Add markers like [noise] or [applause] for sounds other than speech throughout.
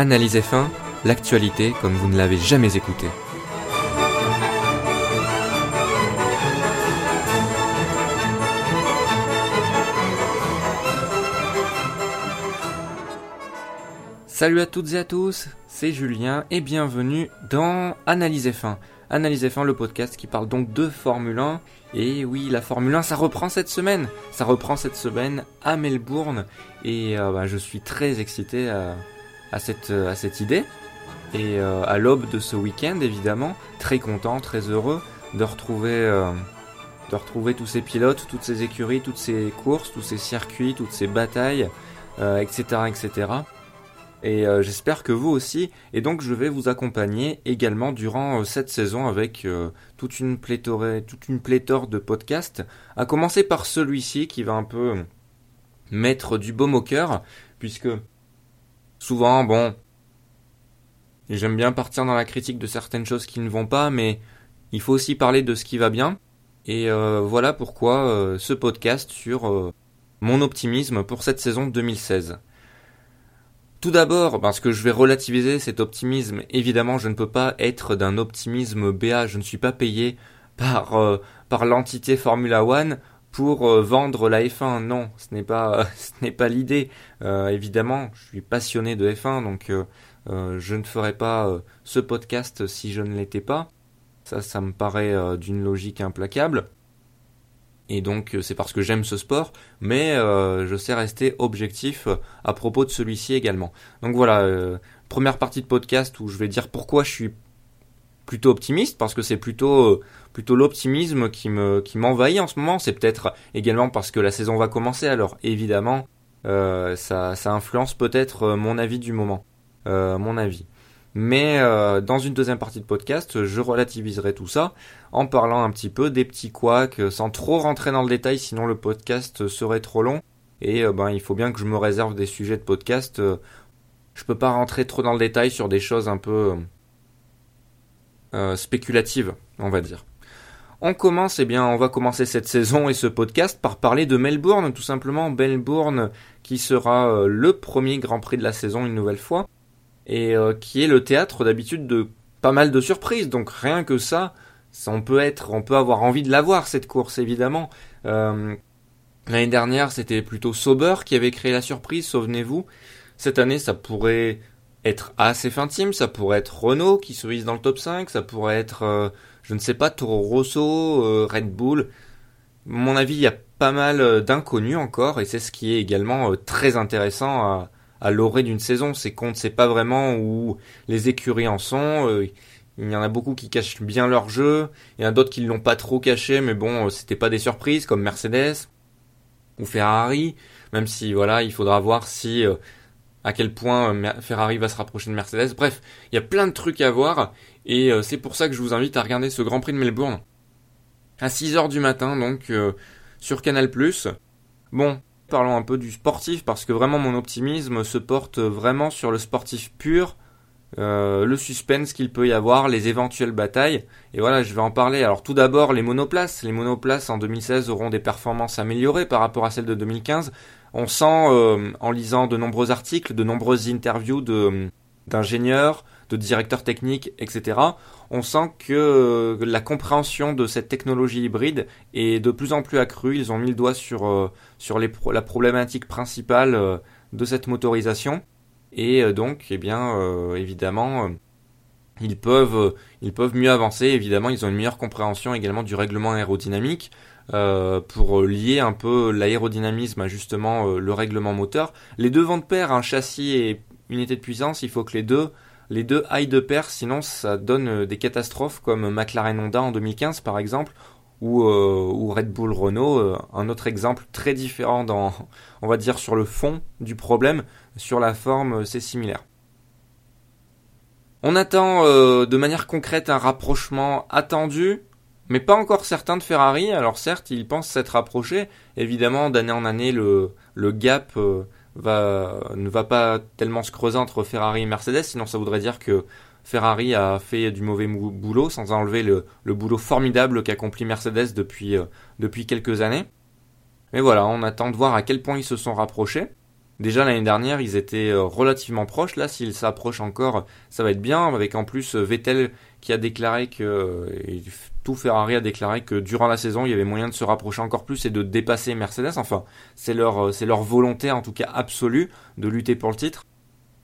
Analyse F1, l'actualité comme vous ne l'avez jamais écouté. Salut à toutes et à tous, c'est Julien et bienvenue dans Analyse F1. Analyse F1, le podcast qui parle donc de Formule 1. Et oui, la Formule 1, ça reprend cette semaine. Ça reprend cette semaine à Melbourne. Et euh, bah, je suis très excité à, cette, à cette idée. Et euh, à l'aube de ce week-end, évidemment, très content, très heureux de retrouver, euh, de retrouver tous ces pilotes, toutes ces écuries, toutes ces courses, tous ces circuits, toutes ces batailles, etc., etc et euh, j'espère que vous aussi. Et donc je vais vous accompagner également durant euh, cette saison avec euh, toute, une pléthore, toute une pléthore de podcasts, à commencer par celui-ci qui va un peu mettre du baume au cœur, puisque souvent, bon, j'aime bien partir dans la critique de certaines choses qui ne vont pas, mais il faut aussi parler de ce qui va bien. Et voilà pourquoi ce podcast sur mon optimisme pour cette saison 2016. Tout d'abord, parce que je vais relativiser cet optimisme. Évidemment, je ne peux pas être d'un optimisme BA. Je ne suis pas payé par euh, par l'entité Formula One pour euh, vendre la F1. Non, ce n'est pas [laughs] ce n'est pas l'idée. Euh, évidemment, je suis passionné de F1, donc je ne ferai pas ce podcast si je ne l'étais pas. Ça, ça me paraît d'une logique implacable et donc euh, c'est parce que j'aime ce sport, mais euh, je sais rester objectif euh, à propos de celui-ci également. Donc voilà, première partie de podcast où je vais dire pourquoi je suis plutôt optimiste, parce que c'est plutôt plutôt l'optimisme qui me qui m'envahit en ce moment. C'est peut-être également parce que la saison va commencer, alors évidemment ça ça influence peut-être mon avis du moment, mon avis. Mais euh, dans une deuxième partie de podcast, je relativiserai tout ça en parlant un petit peu des petits couacs, euh, sans trop rentrer dans le détail, sinon le podcast serait trop long. Et euh, ben il faut bien que je me réserve des sujets de podcast. je peux pas rentrer trop dans le détail sur des choses un peu spéculatives, on va dire. On commence, eh bien, on va commencer cette saison et ce podcast par parler de Melbourne, tout simplement. Melbourne, qui sera le premier Grand Prix de la saison une nouvelle fois et euh, qui est le théâtre d'habitude de pas mal de surprises. Donc rien que ça, ça on peut être, on peut avoir envie de la voir cette course évidemment. Euh, L'année dernière, c'était plutôt Sauber qui avait créé la surprise, souvenez-vous. Cette année, ça pourrait être assez fin team, ça pourrait être Renault qui se hisse dans le top 5, ça pourrait être, euh, je ne sais pas, Toro Rosso, euh, Red Bull. Mon avis, il y a pas mal d'inconnus encore, et c'est ce qui est également très intéressant à, à l'orée d'une saison. C'est qu'on ne sait pas vraiment où les écuries en sont. Euh, il y en a beaucoup qui cachent bien leur jeu. Il y en a d'autres qui l'ont pas trop caché, mais bon, euh, c'était pas des surprises comme Mercedes ou Ferrari. Même si voilà, il faudra voir si euh, à quel point Ferrari va se rapprocher de Mercedes. Bref, il y a plein de trucs à voir et c'est pour ça que je vous invite à regarder ce Grand Prix de Melbourne à 6 heures du matin, donc sur Canal+. Bon, Parlons un peu du sportif parce que vraiment mon optimisme se porte vraiment sur le sportif pur, euh, le suspense qu'il peut y avoir, les éventuelles batailles. Et voilà, je vais en parler. Alors tout d'abord, les monoplaces. Les monoplaces en 2016 auront des performances améliorées par rapport à celles de 2015. On sent, euh, en lisant de nombreux articles, de nombreuses interviews d'ingénieurs, de directeurs techniques, etc., on sent que euh, la compréhension de cette technologie hybride est de plus en plus accrue. Ils ont mis le doigt sur, euh, la problématique principale de cette motorisation. Et donc, eh bien, évidemment, ils peuvent mieux avancer. Évidemment, ils ont une meilleure compréhension également du règlement aérodynamique. Pour lier un peu l'aérodynamisme à justement le règlement moteur. Les deux vont de pair, un châssis et unité de puissance, il faut que les deux les deux aillent de pair, sinon ça donne euh, des catastrophes comme McLaren Honda en 2015 par exemple, ou, euh, ou Red Bull Renault, euh, un autre exemple très différent dans, on va dire sur le fond du problème, sur la forme c'est similaire. On attend de manière concrète un rapprochement attendu, mais pas encore certain de Ferrari. Alors certes, ils pensent s'être rapprochés. Évidemment, d'année en année, le, le gap va, ne va pas tellement se creuser entre Ferrari et Mercedes, sinon ça voudrait dire que Ferrari a fait du mauvais boulot sans enlever le, boulot formidable qu'accomplit Mercedes depuis, euh, depuis quelques années. Mais voilà, on attend de voir à quel point ils se sont rapprochés. Déjà l'année dernière, ils étaient relativement proches. Là, s'ils s'approchent encore, ça va être bien. Avec en plus Vettel qui a déclaré que tout Ferrari a déclaré que durant la saison, il y avait moyen de se rapprocher encore plus et de dépasser Mercedes. Enfin, c'est leur c'est leur volonté en tout cas absolue de lutter pour le titre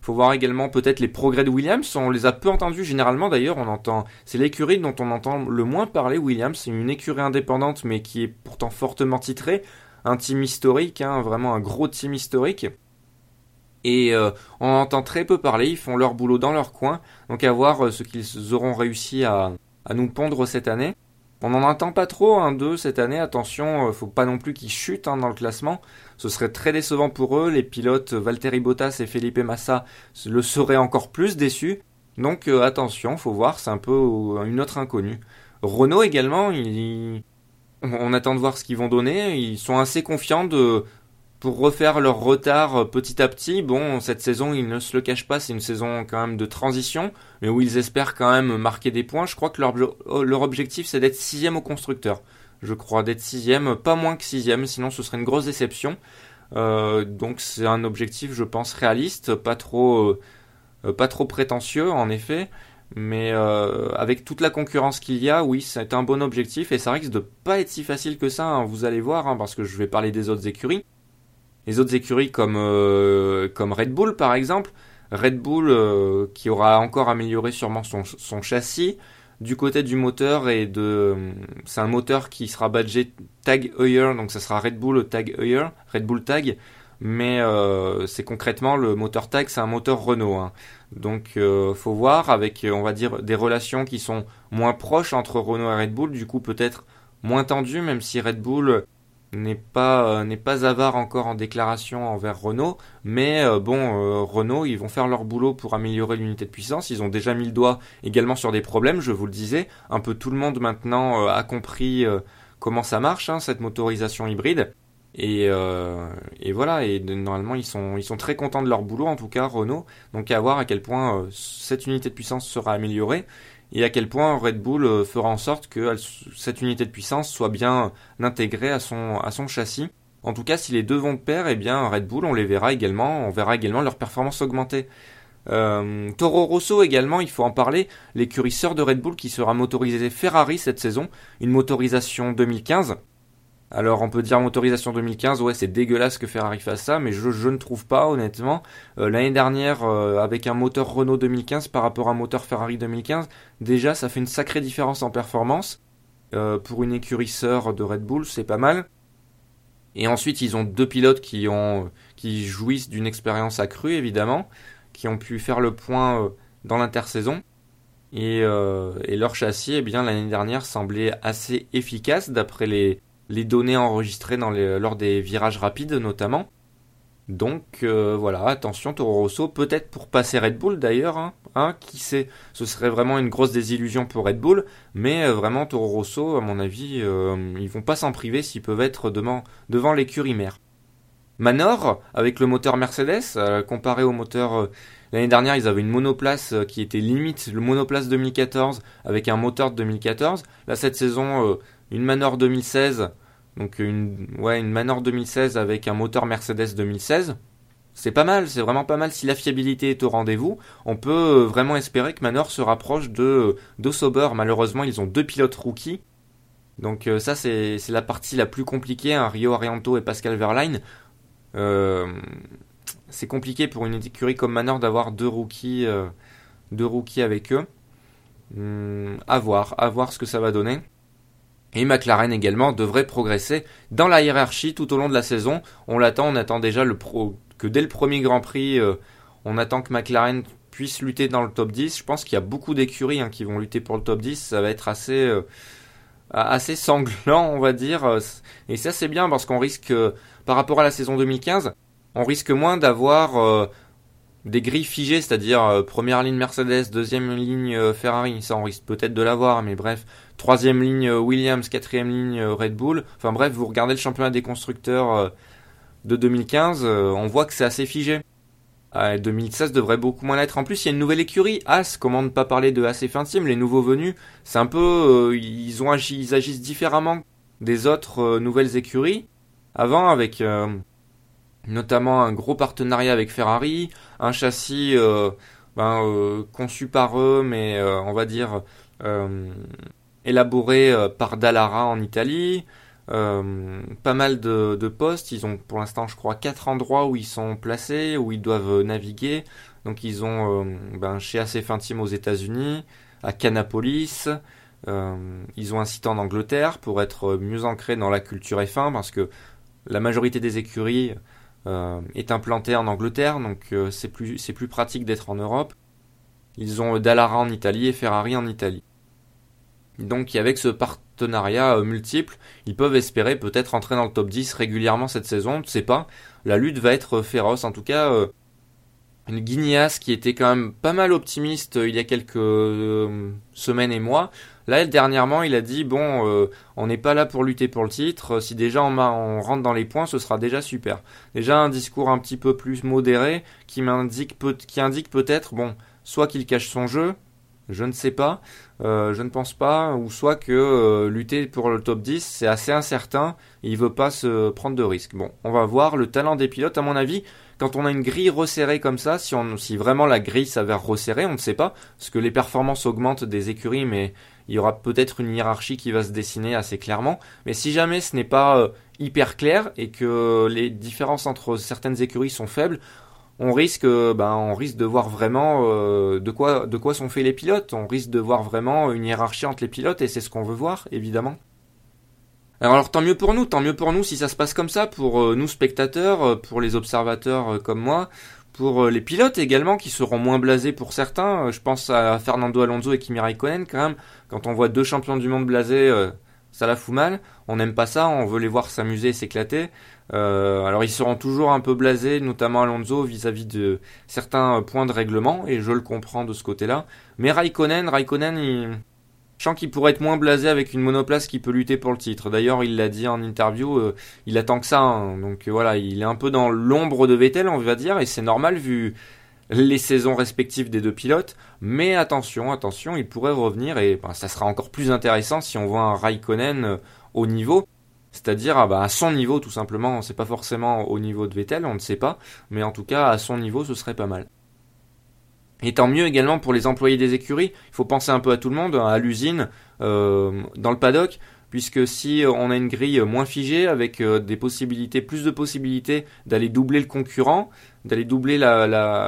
faut voir également peut-être les progrès de Williams. On les a peu entendus généralement d'ailleurs. On entend, c'est l'écurie dont on entend le moins parler. Williams, c'est une écurie indépendante, mais qui est pourtant fortement titrée. Un team historique, hein, vraiment un gros team historique. Et euh, on entend très peu parler. Ils font leur boulot dans leur coin. Donc à voir euh, ce qu'ils auront réussi à, nous pondre cette année. On n'en entend pas trop, un d'eux cette année. Attention, euh, faut pas non plus qu'ils chutent hein, dans le classement. Ce serait très décevant pour eux. Les pilotes Valtteri Bottas et Felipe Massa le seraient encore plus déçus. Donc euh, attention, faut voir, c'est un peu une autre inconnue. Renault également, on attend de voir ce qu'ils vont donner. Ils sont assez confiants de pour refaire leur retard euh, petit à petit. Bon, cette saison, ils ne se le cachent pas, c'est une saison quand même de transition, mais où ils espèrent quand même marquer des points. Je crois que leur, euh, leur objectif, c'est d'être sixième au constructeur. Je crois d'être sixième, pas moins que sixième, sinon ce serait une grosse déception. Euh, donc c'est un objectif, je pense, réaliste, pas trop, pas trop prétentieux en effet. Mais avec toute la concurrence qu'il y a, oui, c'est un bon objectif et ça risque de pas être si facile que ça. Hein, vous allez voir, hein, parce que je vais parler des autres écuries les autres écuries comme, euh, comme Red Bull par exemple. Red Bull euh, qui aura encore amélioré sûrement son, son, châssis. Du côté du moteur et de, c'est un moteur qui sera badgé Tag Heuer, donc ça sera Red Bull Tag Heuer, Red Bull Tag, mais euh, c'est concrètement le moteur Tag, c'est un moteur Renault. Hein. Donc euh, faut voir avec, on va dire, des relations qui sont moins proches entre Renault et Red Bull, du coup peut-être moins tendues, même si Red Bull n'est pas euh, n'est pas avare encore en déclaration envers Renault, mais euh, bon euh, Renault ils vont faire leur boulot pour améliorer l'unité de puissance. Ils ont déjà mis le doigt également sur des problèmes, je vous le disais. Un peu tout le monde maintenant a compris comment ça marche hein, cette motorisation hybride. Et, et, voilà, et normalement ils sont, ils sont très contents de leur boulot, en tout cas Renault. Donc à voir à quel point cette unité de puissance sera améliorée et à quel point Red Bull euh, fera en sorte que cette unité de puissance soit bien intégrée à son, châssis. En tout cas, si les deux vont de pair, eh bien Red Bull, on les verra également, on verra également leur performance augmenter. Euh, Toro Rosso également, il faut en parler, l'écurie de Red Bull qui sera motorisé Ferrari cette saison, une motorisation 2015. Alors on peut dire motorisation 2015, ouais c'est dégueulasse que Ferrari fasse ça, mais je, ne trouve pas honnêtement. Euh, l'année dernière, euh, avec un moteur Renault 2015 par rapport à un moteur Ferrari 2015, déjà ça fait une sacrée différence en performance. Euh, pour une écurie sœur de Red Bull, c'est pas mal. Et ensuite ils ont deux pilotes qui ont qui jouissent d'une expérience accrue évidemment, qui ont pu faire le point dans l'intersaison. Et, et leur châssis, eh bien l'année dernière semblait assez efficace d'après les les données enregistrées lors des virages rapides notamment. Donc euh, voilà, attention Toro Rosso, peut-être pour passer Red Bull d'ailleurs, hein, hein, qui sait, ce serait vraiment une grosse désillusion pour Red Bull, mais euh, vraiment Toro Rosso, à mon avis, euh, ils vont pas s'en priver s'ils peuvent être devant, devant l'écurie mère. Manor, avec le moteur Mercedes, comparé au moteur l'année dernière, ils avaient une monoplace qui était limite le monoplace 2014 avec un moteur de 2014. Là cette saison, une Manor 2016, donc une, ouais, une Manor 2016 avec un moteur Mercedes 2016. C'est pas mal, c'est vraiment pas mal si la fiabilité est au rendez-vous. On peut euh, vraiment espérer que Manor se rapproche de, de Sauber. Malheureusement, ils ont deux pilotes rookies. Donc euh, ça, c'est la partie la plus compliquée. Hein. Rio Arianto et Pascal Verlaine. Euh, c'est compliqué pour une écurie comme Manor d'avoir deux rookies, rookies avec eux. Hum, à voir, à voir ce que ça va donner. Et McLaren également devrait progresser dans la hiérarchie tout au long de la saison. On l'attend, on attend déjà que dès le premier Grand Prix, euh, on attend que McLaren puisse lutter dans le top 10. Je pense qu'il y a beaucoup d'écuries hein, qui vont lutter pour le top 10. Ça va être assez, euh, assez sanglant, on va dire. Et ça c'est bien parce qu'on risque, par rapport à la saison 2015, on risque moins d'avoir euh, des grilles figées, c'est-à-dire première ligne Mercedes, deuxième ligne Ferrari. Ça on risque peut-être de l'avoir, mais bref troisième ligne euh, Williams, quatrième ligne euh, Red Bull. Enfin bref, vous regardez le championnat des constructeurs euh, de 2015, on voit que c'est assez figé. 2016 devrait beaucoup moins l'être. En plus, il y a une nouvelle écurie, As. Comment ne pas parler de As et Team Les nouveaux venus, c'est un peu, ils ils agissent différemment des autres nouvelles écuries. Avant, avec notamment un gros partenariat avec Ferrari, un châssis ben, conçu par eux, mais on va dire élaboré par Dallara en Italie. pas mal de, postes. Ils ont pour l'instant, je crois, quatre endroits où ils sont placés, où ils doivent naviguer. Donc ils ont ben, chez AC Team aux États-Unis, à Canapolis. Euh, ils ont un site en Angleterre pour être mieux ancrés dans la culture F1 parce que la majorité des écuries euh, est implantée en Angleterre, donc euh, c'est plus, plus pratique d'être en Europe. Ils ont Dallara en Italie et Ferrari en Italie. Donc avec ce partenariat multiple, ils peuvent espérer peut-être entrer dans le top 10 régulièrement cette saison, on ne sait pas. La lutte va être féroce, en tout cas une Guignas qui était quand même pas mal optimiste il y a quelques semaines et mois, Là, dernièrement, il a dit bon, euh, on n'est pas là pour lutter pour le titre. Si déjà on, on, rentre dans les points, ce sera déjà super. Déjà un discours un petit peu plus modéré qui m'indique qui indique peut-être bon, soit qu'il cache son jeu, je ne sais pas, euh, je ne pense pas, ou soit que euh, lutter pour le top 10 c'est assez incertain. Et il veut pas se prendre de risques. Bon, on va voir le talent des pilotes. À mon avis, quand on a une grille resserrée comme ça, si, on, si vraiment la grille s'avère resserrée, on ne sait pas, parce que les performances augmentent des écuries, mais il y aura peut-être une hiérarchie qui va se dessiner assez clairement. Mais si jamais ce n'est pas euh, hyper clair et que les différences entre certaines écuries sont faibles, on risque, ben, on risque de voir vraiment euh, de quoi, de quoi sont faits les pilotes. On risque de voir vraiment une hiérarchie entre les pilotes et c'est ce qu'on veut voir, évidemment. Alors, tant mieux pour nous, tant mieux pour nous si ça se passe comme ça, pour euh, nous spectateurs, pour les observateurs comme moi, pour euh, les pilotes également qui seront moins blasés pour certains. Euh, je pense à Fernando Alonso et Kimi Raikkonen quand même. Quand on voit deux champions du monde blasés, euh, ça la fout mal. On n'aime pas ça, on veut les voir s'amuser s'éclater. alors ils seront toujours un peu blasés, notamment Alonso vis-à-vis de certains points de règlement, et je le comprends de ce côté-là. Mais Raikkonen, Raikkonen, il je sens qu'il pourrait être moins blasé avec une monoplace qui peut lutter pour le titre. D'ailleurs, il l'a dit en interview, euh, il attend que ça. Hein. Donc euh, voilà, il est un peu dans l'ombre de Vettel, on va dire, et c'est normal vu les saisons respectives des deux pilotes. Mais attention, attention, il pourrait revenir et ben, ça sera encore plus intéressant si on voit un Raikkonen euh, au niveau. C'est-à-dire ah bah, à son niveau tout simplement, c'est pas forcément au niveau de Vettel, on ne sait pas, mais en tout cas à son niveau ce serait pas mal. Et tant mieux également pour les employés des écuries. Il faut penser un peu à tout le monde, à l'usine, euh, dans le paddock, puisque si on a une grille moins figée, avec euh, des possibilités, plus de possibilités d'aller doubler le concurrent, d'aller doubler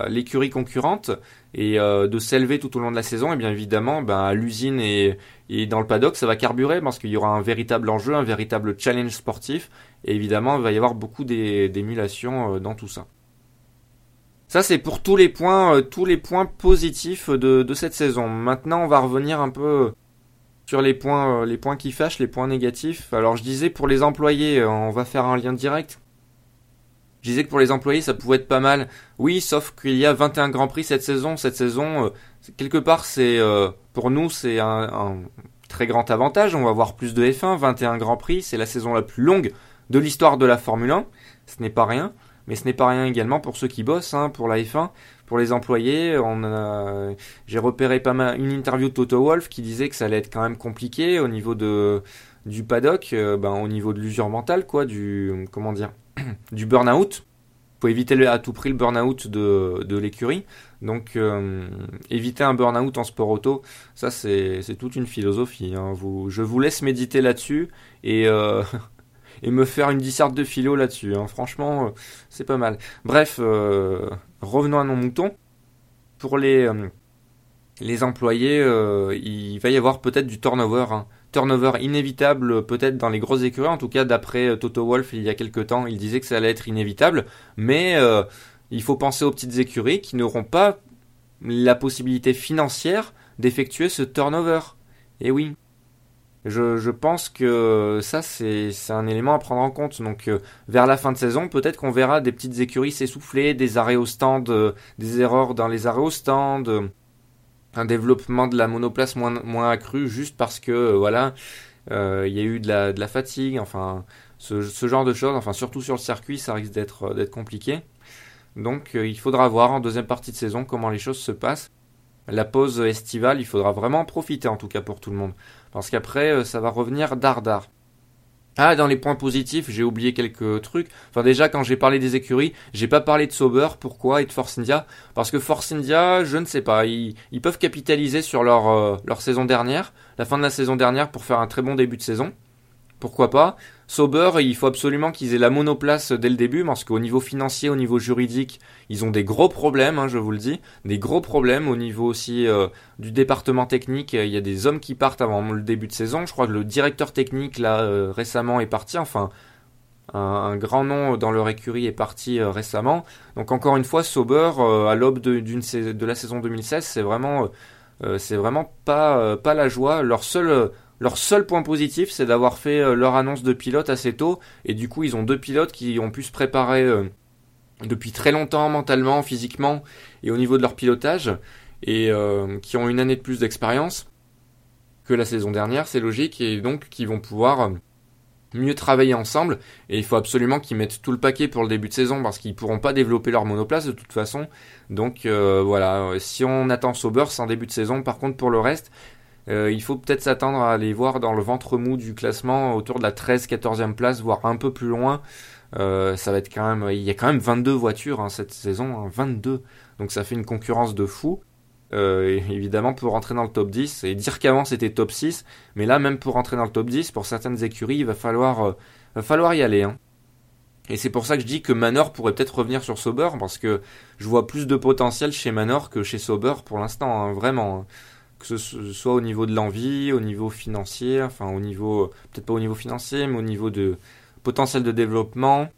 l'écurie concurrente et euh, de s'élever tout au long de la saison, et eh bien évidemment, ben, à l'usine et, dans le paddock, ça va carburer parce qu'il y aura un véritable enjeu, un véritable challenge sportif, et évidemment, il va y avoir beaucoup d'émulation dans tout ça. Ça c'est pour tous les points, euh, positifs de, cette saison. Maintenant, on va revenir un peu sur les points, euh, les points qui fâchent, les points négatifs. Alors, je disais pour les employés, euh, on va faire un lien direct. Je disais que pour les employés, ça pouvait être pas mal. Oui, sauf qu'il y a 21 grands prix cette saison. Cette saison, quelque part, c'est pour nous, c'est un, un, très grand avantage. On va avoir plus de F1, 21 grands prix. C'est la saison la plus longue de l'histoire de la Formule 1. Ce n'est pas rien mais ce n'est pas rien également pour ceux qui bossent, hein, pour la F1, pour les employés. On a, j'ai repéré pas mal une interview de Toto Wolf qui disait que ça allait être quand même compliqué au niveau de du paddock, euh, ben, au niveau de l'usure mentale, quoi, du comment dire, [clears throat] du burn-out. Faut éviter à tout prix le burn-out de, de l'écurie. Donc euh, éviter un burn-out en sport auto, ça c'est, c'est toute une philosophie. Hein. Je vous laisse méditer là-dessus et euh, [laughs] et me faire une disserte de philo là-dessus. Hein. Franchement, euh, c'est pas mal. Bref, euh, revenons à nos moutons. Pour les, euh, les employés, il va y avoir peut-être du turnover. Hein. Turnover inévitable peut-être dans les grosses écuries. En tout cas, d'après Toto Wolf, il y a quelques temps, il disait que ça allait être inévitable. Mais il faut penser aux petites écuries qui n'auront pas la possibilité financière d'effectuer ce turnover. Et oui, je, pense que ça, c'est un élément à prendre en compte. Donc, euh, vers la fin de saison, peut-être qu'on verra des petites écuries s'essouffler, des arrêts au stand, euh, des erreurs dans les arrêts au stand, euh, un développement de la monoplace moins, accru, juste parce que, voilà, il y a eu de la, fatigue, enfin, ce, genre de choses. Enfin, surtout sur le circuit, ça risque d'être compliqué. Donc, il faudra voir en deuxième partie de saison comment les choses se passent. La pause estivale, il faudra vraiment en profiter, en tout cas pour tout le monde. Parce qu'après, euh, ça va revenir dardard. Ah, dans les points positifs, j'ai oublié quelques trucs. Enfin, déjà, quand j'ai parlé des écuries, j'ai pas parlé de Sauber. Pourquoi Et de Force India? Parce que Force India, je ne sais pas, ils, peuvent capitaliser sur euh, leur saison dernière, la fin de la saison dernière, pour faire un très bon début de saison. Pourquoi pas? Sauber, il faut absolument qu'ils aient la monoplace dès le début, parce qu'au niveau financier, au niveau juridique, ils ont des gros problèmes, hein, je vous le dis, des gros problèmes au niveau aussi euh, du département technique. Il y a des hommes qui partent avant le début de saison. Je crois que le directeur technique là euh, récemment est parti. Enfin, un, grand nom dans leur écurie est parti euh, récemment. Donc encore une fois, Sauber à l'aube de, la saison 2016, c'est vraiment, pas la joie. Leur seul leur seul point positif, c'est d'avoir fait euh, leur annonce de pilote assez tôt, et du coup, ils ont deux pilotes qui ont pu se préparer euh, depuis très longtemps mentalement, physiquement, et au niveau de leur pilotage, et euh, qui ont une année de plus d'expérience que la saison dernière, c'est logique, et donc qui vont pouvoir mieux travailler ensemble, et il faut absolument qu'ils mettent tout le paquet pour le début de saison, parce qu'ils pourront pas développer leur monoplace de toute façon, donc voilà, si on attend Sauber, c'est en début de saison, par contre pour le reste, euh, il faut peut-être s'attendre à les voir dans le ventre mou du classement autour de la 13-14e place, voire un peu plus loin. Euh, ça va être quand même, il y a quand même 22 voitures hein, cette saison, 22. Hein, Donc ça fait une concurrence de fou. Euh, évidemment pour rentrer dans le top 10 et dire qu'avant c'était top 6, mais là même pour rentrer dans le top 10 pour certaines écuries il va falloir, falloir y aller. Hein. Et c'est pour ça que je dis que Manor pourrait peut-être revenir sur Sauber parce que je vois plus de potentiel chez Manor que chez Sauber pour l'instant, vraiment que ce soit au niveau de l'envie, au niveau financier, enfin au niveau, peut-être pas au niveau financier, mais au niveau de potentiel de développement.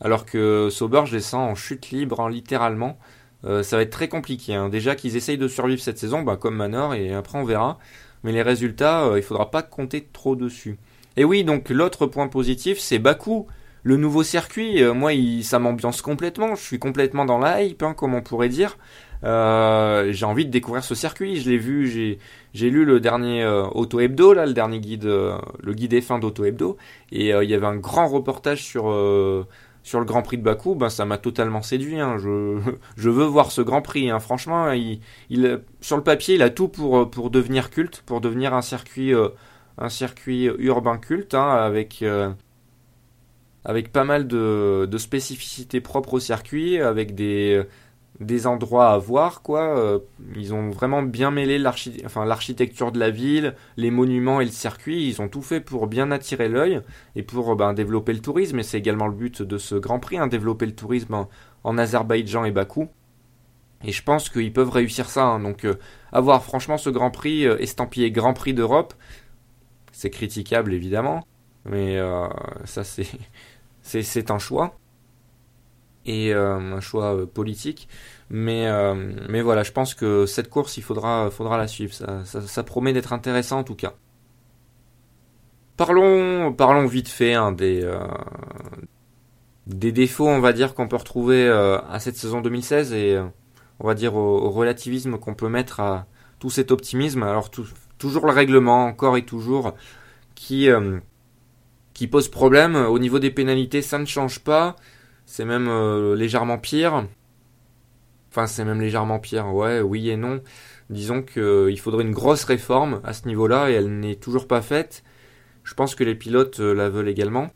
Alors que Sauber, je les sens en chute libre, hein, littéralement. Euh, ça va être très compliqué. Hein. Déjà qu'ils essayent de survivre cette saison, bah, comme Manor, et après on verra. Mais les résultats, euh, il faudra pas compter trop dessus. Et oui, donc l'autre point positif, c'est Bakou. Le nouveau circuit, euh, moi, ça m'ambiance complètement. Je suis complètement dans la hype, hein, comme on pourrait dire. Euh, j'ai envie de découvrir ce circuit. Je l'ai vu, j'ai, j'ai lu le dernier euh, Auto Hebdo, là, le dernier guide, euh, le guide F1 d'Auto Hebdo, et il y avait un grand reportage sur sur le Grand Prix de Bakou. Ben ça m'a totalement séduit. Hein. Je [laughs] je veux voir ce Grand Prix. Hein. Franchement, il, il sur le papier, il a tout pour pour devenir culte, pour devenir un circuit un circuit urbain culte, hein, avec avec pas mal de, de spécificités propres au circuit, avec des des endroits à voir quoi. Euh, ils ont vraiment bien mêlé l'architecture de la ville, les monuments et le circuit. Ils ont tout fait pour bien attirer l'œil et pour ben, développer le tourisme. Et c'est également le but de ce Grand Prix, hein, développer le tourisme en, Azerbaïdjan et Bakou. Et je pense qu'ils peuvent réussir ça. Hein. Donc euh, avoir franchement ce Grand Prix euh, estampillé Grand Prix d'Europe, c'est critiquable évidemment, mais ça [laughs] c'est un choix et euh, un choix euh, politique. Mais, euh, mais voilà, je pense que cette course, il faudra, faudra la suivre. Ça, ça, promet d'être intéressant en tout cas. Parlons, parlons vite fait hein, des, des défauts, on va dire, qu'on peut retrouver à cette saison 2016 et on va dire au, relativisme qu'on peut mettre à tout cet optimisme. Alors toujours le règlement, encore et toujours, qui, qui pose problème. Au niveau des pénalités, ça ne change pas. C'est même euh, légèrement pire. Enfin, c'est même légèrement pire, ouais, oui et non. Disons qu'il euh, faudrait une grosse réforme à ce niveau-là et elle n'est toujours pas faite. Je pense que les pilotes euh, la veulent également.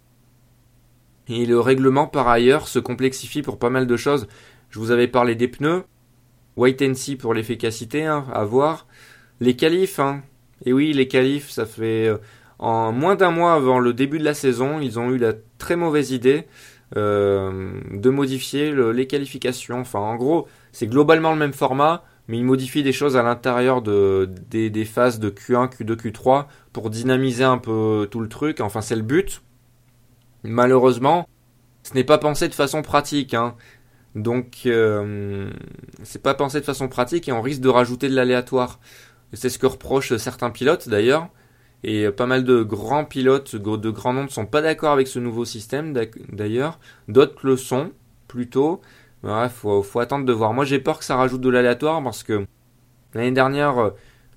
Et le règlement, par ailleurs, se complexifie pour pas mal de choses. Je vous avais parlé des pneus. Wait and see pour l'efficacité, hein, à voir. Les qualifs, hein. Et oui, les qualifs, ça fait... en moins d'un mois avant le début de la saison, ils ont eu la très mauvaise idée de modifier les qualifications. Enfin, en gros, c'est globalement le même format, mais il modifie des choses à l'intérieur de, des, phases de Q1, Q2, Q3 pour dynamiser un peu tout le truc. Enfin, c'est le but. Malheureusement, ce n'est pas pensé de façon pratique. Hein. Donc, euh, c'est pas pensé de façon pratique et on risque de rajouter de l'aléatoire. C'est ce que reprochent certains pilotes d'ailleurs. Et pas mal de grands pilotes, de grands noms ne sont pas d'accord avec ce nouveau système d'ailleurs. D'autres le sont plutôt. Il faut, faut, attendre de voir. Moi j'ai peur que ça rajoute de l'aléatoire parce que l'année dernière, euh,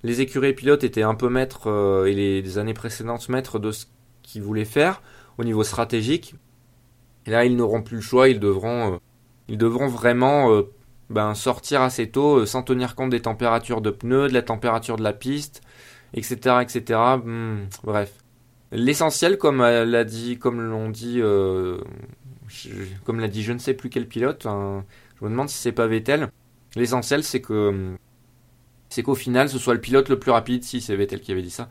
les écuries pilotes étaient un peu maîtres euh, et les, années précédentes maîtres de ce qu'ils voulaient faire au niveau stratégique. Et là ils n'auront plus le choix, ils devront, euh, ils devront vraiment ben, sortir assez tôt sans tenir compte des températures de pneus, de la température de la piste etc., etc. Hmm, bref. L'essentiel, comme l'a dit, comme l'ont dit, euh, comme l'a dit, je ne sais plus quel pilote. Hein, je me demande si c'est pas Vettel. L'essentiel, c'est que c'est qu'au final, ce soit le pilote le plus rapide, si c'est Vettel qui avait dit ça,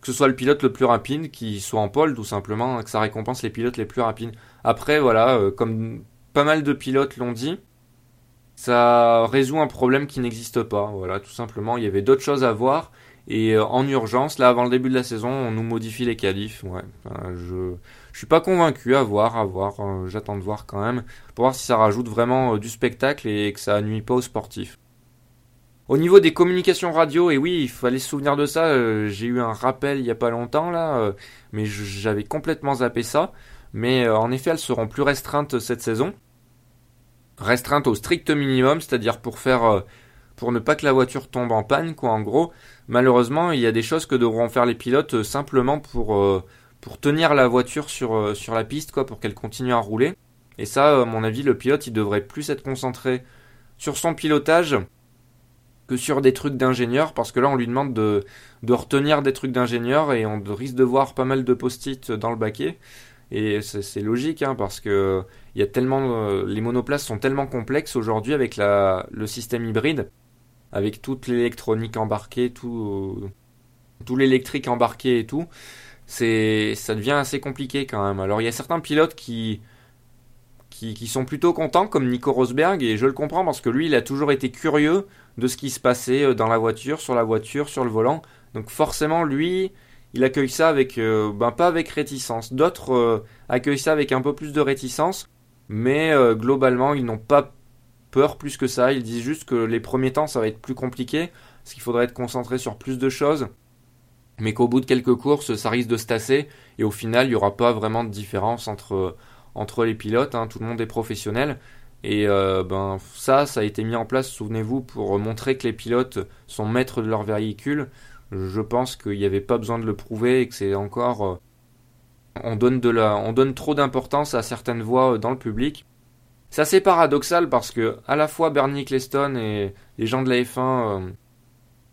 que ce soit le pilote le plus rapide qui soit en pole, tout simplement, que ça récompense les pilotes les plus rapides. Après, voilà, euh, comme pas mal de pilotes l'ont dit, ça résout un problème qui n'existe pas. Voilà, tout simplement, il y avait d'autres choses à voir. Et euh, en urgence, là, avant le début de la saison, on nous modifie les qualifs. Ouais, je, je suis pas convaincu. À voir, à voir. Euh, j'attends de voir quand même pour voir si ça rajoute vraiment du spectacle et que ça nuit pas aux sportifs. Au niveau des communications radio, et oui, il fallait se souvenir de ça, euh, j'ai eu un rappel il y a pas longtemps là, euh, mais j'avais complètement zappé ça. Mais euh, en effet, elles seront plus restreintes cette saison. Restreintes au strict minimum, c'est-à-dire pour faire pour ne pas que la voiture tombe en panne, quoi, en gros. Malheureusement, il y a des choses que devront faire les pilotes simplement pour, pour tenir la voiture sur, sur la piste, quoi, pour qu'elle continue à rouler. Et ça, à mon avis, le pilote, il devrait plus être concentré sur son pilotage que sur des trucs d'ingénieur, parce que là on lui demande de, retenir des trucs d'ingénieur et on risque de voir pas mal de post-it dans le baquet. Et c'est logique, hein, parce que euh, les monoplaces sont tellement complexes aujourd'hui avec le système hybride, avec toute l'électronique embarquée, tout, tout l'électrique embarqué et tout. C'est, ça devient assez compliqué quand même. Alors il y a certains pilotes qui, qui, qui, sont plutôt contents, comme Nico Rosberg, et je le comprends parce que lui, il a toujours été curieux de ce qui se passait euh, dans la voiture, sur la voiture, sur le volant. Donc forcément, lui, il accueille ça avec, euh, ben pas avec réticence. D'autres euh, accueillent ça avec un peu plus de réticence, mais globalement, ils n'ont pas plus que ça. Ils disent juste que les premiers temps, ça va être plus compliqué, parce qu'il faudrait être concentré sur plus de choses, mais qu'au bout de quelques courses, ça risque de se tasser, et au final, il n'y aura pas vraiment de différence entre, entre les pilotes. Hein. tout le monde est professionnel. Et euh, ben ça, ça a été mis en place, souvenez-vous, pour montrer que les pilotes sont maîtres de leur véhicule. Je pense qu'il n'y avait pas besoin de le prouver et que c'est encore euh, on donne de la, on donne trop d'importance à certaines voix euh, dans le public. C'est assez paradoxal parce que à la fois Bernie Eccleston et les gens de la F1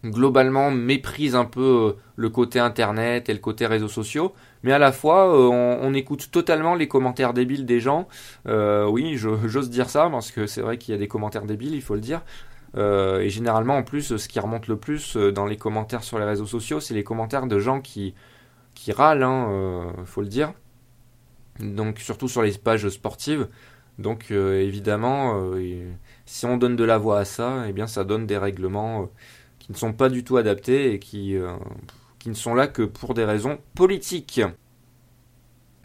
globalement méprisent un peu le côté internet et le côté réseaux sociaux, mais à la fois euh, on, écoute totalement les commentaires débiles des gens. Euh, oui, j'ose dire ça parce que c'est vrai qu'il y a des commentaires débiles, il faut le dire. Euh, et généralement, en plus, ce qui remonte le plus dans les commentaires sur les réseaux sociaux, c'est les commentaires de gens qui qui râlent, hein, faut le dire. Donc surtout sur les pages sportives. Donc évidemment, si on donne de la voix à ça, eh bien ça donne des règlements qui ne sont pas du tout adaptés et qui qui ne sont là que pour des raisons politiques.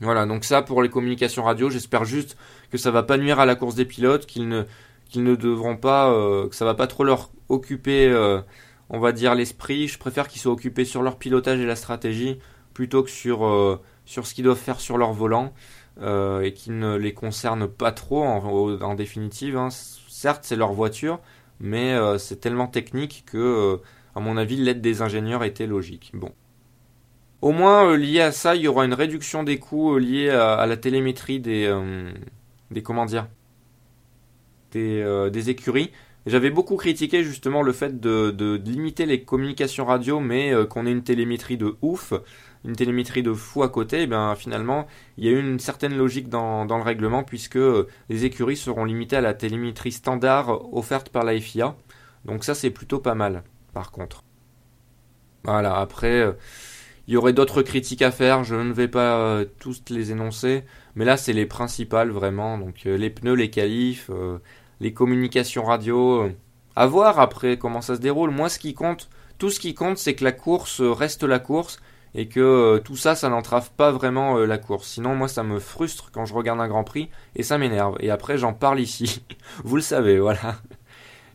Voilà, donc ça pour les communications radio, j'espère juste que ça va pas nuire à la course des pilotes, qu'ils ne, qu'ils ne devront pas, euh, que ça va pas trop leur occuper, euh, on va dire, l'esprit. Je préfère qu'ils soient occupés sur leur pilotage et la stratégie plutôt que sur, euh, sur ce qu'ils doivent faire sur leur volant et qui ne les concerne pas trop en, définitive. Hein. Certes, c'est leur voiture, mais c'est tellement technique que à mon avis, l'aide des ingénieurs était logique. Bon. Au moins, euh, lié à ça, il y aura une réduction des coûts euh, liés à, la télémétrie des, euh, des comment dire, des écuries. J'avais beaucoup critiqué justement le fait de, limiter les communications radio, mais qu'on ait une télémétrie de ouf, une télémétrie de fou à côté. Et eh bien finalement, il y a eu une certaine logique dans, le règlement puisque les écuries seront limitées à la télémétrie standard offerte par la FIA. Donc ça, c'est plutôt pas mal par contre. Voilà, après, euh, il y aurait d'autres critiques à faire, je ne vais pas euh, tous les énoncer, mais là c'est les principales vraiment, donc euh, les pneus, les qualifs, les communications radio, à voir après comment ça se déroule. Moi ce qui compte, tout ce qui compte c'est que la course reste la course et que tout ça, ça n'entrave pas vraiment la course. Sinon, moi, ça me frustre quand je regarde un Grand Prix et ça m'énerve. Et après, j'en parle ici. [laughs] Vous le savez, voilà.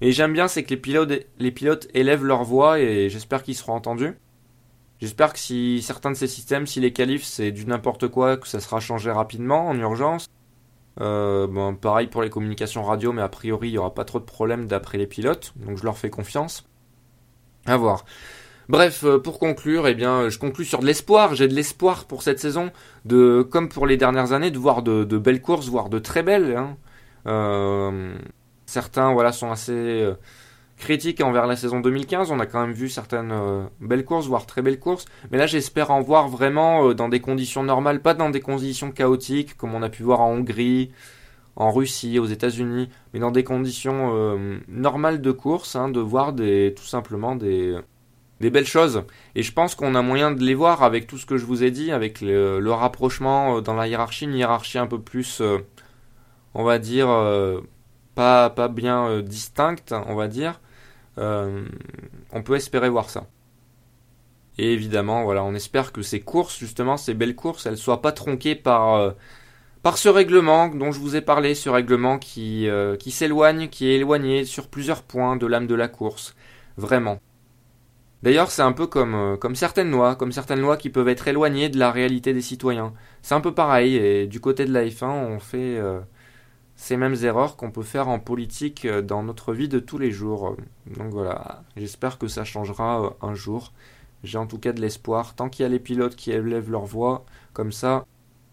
Et j'aime bien, c'est que les pilotes, les pilotes élèvent leur voix et j'espère qu'ils seront entendus. J'espère que si certains de ces systèmes, si les qualifs c'est du n'importe quoi, que ça sera changé rapidement, en urgence. Euh, bon, pareil pour les communications radio, mais a priori il n'y aura pas trop de problèmes d'après les pilotes, donc je leur fais confiance. À voir. Bref, euh, pour conclure, eh bien, je conclus sur de l'espoir. J'ai de l'espoir pour cette saison, de, comme pour les dernières années, de voir de, belles courses, voire de très belles. Hein. Euh, Certains voilà, sont assez euh, critique envers la saison 2015. On a quand même vu certaines euh, belles courses, voire très belles courses. Mais là, j'espère en voir vraiment euh, dans des conditions normales, pas dans des conditions chaotiques, comme on a pu voir en Hongrie, en Russie, aux États-Unis, mais dans des conditions euh, normales de course, hein, de voir des, tout simplement des, belles choses. Et je pense qu'on a moyen de les voir avec tout ce que je vous ai dit, avec le, le rapprochement dans la hiérarchie, une hiérarchie un peu plus, on va dire, pas, pas bien distincte, on va dire. Euh, on peut espérer voir ça. Et évidemment, voilà, on espère que ces courses, justement, ces belles courses, elles soient pas tronquées par euh, par ce règlement dont je vous ai parlé, ce règlement qui euh, qui s'éloigne, qui est éloigné sur plusieurs points de l'âme de la course, vraiment. D'ailleurs, c'est un peu comme comme certaines lois, comme certaines lois qui peuvent être éloignées de la réalité des citoyens. C'est un peu pareil. Et du côté de la F1, on fait ces mêmes erreurs qu'on peut faire en politique euh, dans notre vie de tous les jours. Donc voilà, j'espère que ça changera euh, un jour. J'ai en tout cas de l'espoir. Tant qu'il y a les pilotes qui élèvent leur voix, comme ça,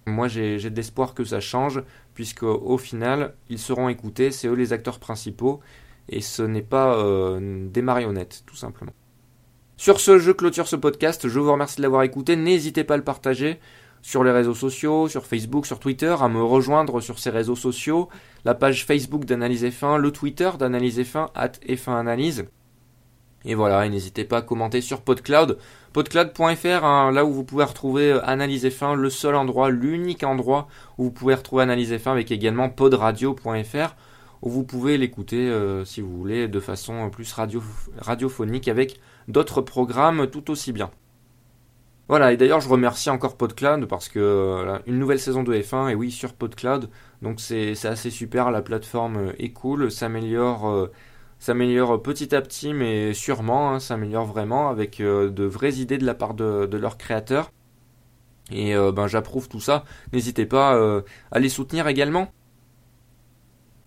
moi j'ai de l'espoir que ça change, puisque au final, ils seront écoutés, c'est eux les acteurs principaux, et ce n'est pas euh, des marionnettes, tout simplement. Sur ce, je clôture ce podcast, je vous remercie de l'avoir écouté, n'hésitez pas à le partager sur les réseaux sociaux, sur Facebook, sur Twitter, à me rejoindre sur ces réseaux sociaux, la page Facebook d'Analyse F1, le Twitter d'Analyse F1, at F1 Analyse. Et voilà, et n'hésitez pas à commenter sur PodCloud, podcloud.fr, hein, là où vous pouvez retrouver euh, Analyse F1, le seul endroit, l'unique endroit où vous pouvez retrouver Analyse F1, avec également podradio.fr, où vous pouvez l'écouter, euh, si vous voulez, de façon plus radio, radiophonique, avec d'autres programmes tout aussi bien. Voilà, et d'ailleurs je remercie encore PodCloud parce que une nouvelle saison de F1, et oui sur PodCloud, donc c'est assez super, la plateforme euh, est cool, s'améliore euh, s'améliore petit à petit, mais sûrement, hein, s'améliore vraiment avec euh, de vraies idées de la part de, de leurs créateurs. Et ben j'approuve tout ça. N'hésitez pas à les soutenir également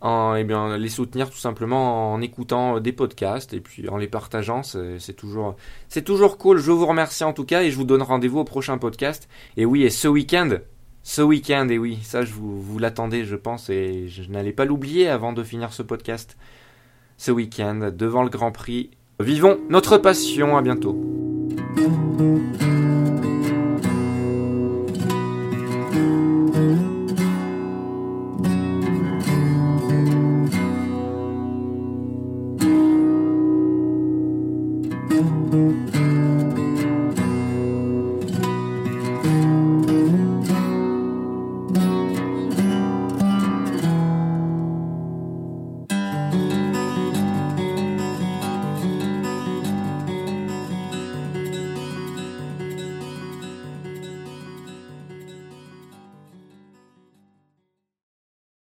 en, eh bien, les soutenir tout simplement en écoutant des podcasts et puis en les partageant. C'est toujours, c'est toujours cool. Je vous remercie en tout cas et je vous donne rendez-vous au prochain podcast. Et oui, et ce week-end, ce week-end, et oui, ça je vous, vous l'attendais, je pense, et je n'allais pas l'oublier avant de finir ce podcast. Ce week-end, devant le Grand Prix. Vivons notre passion. À bientôt.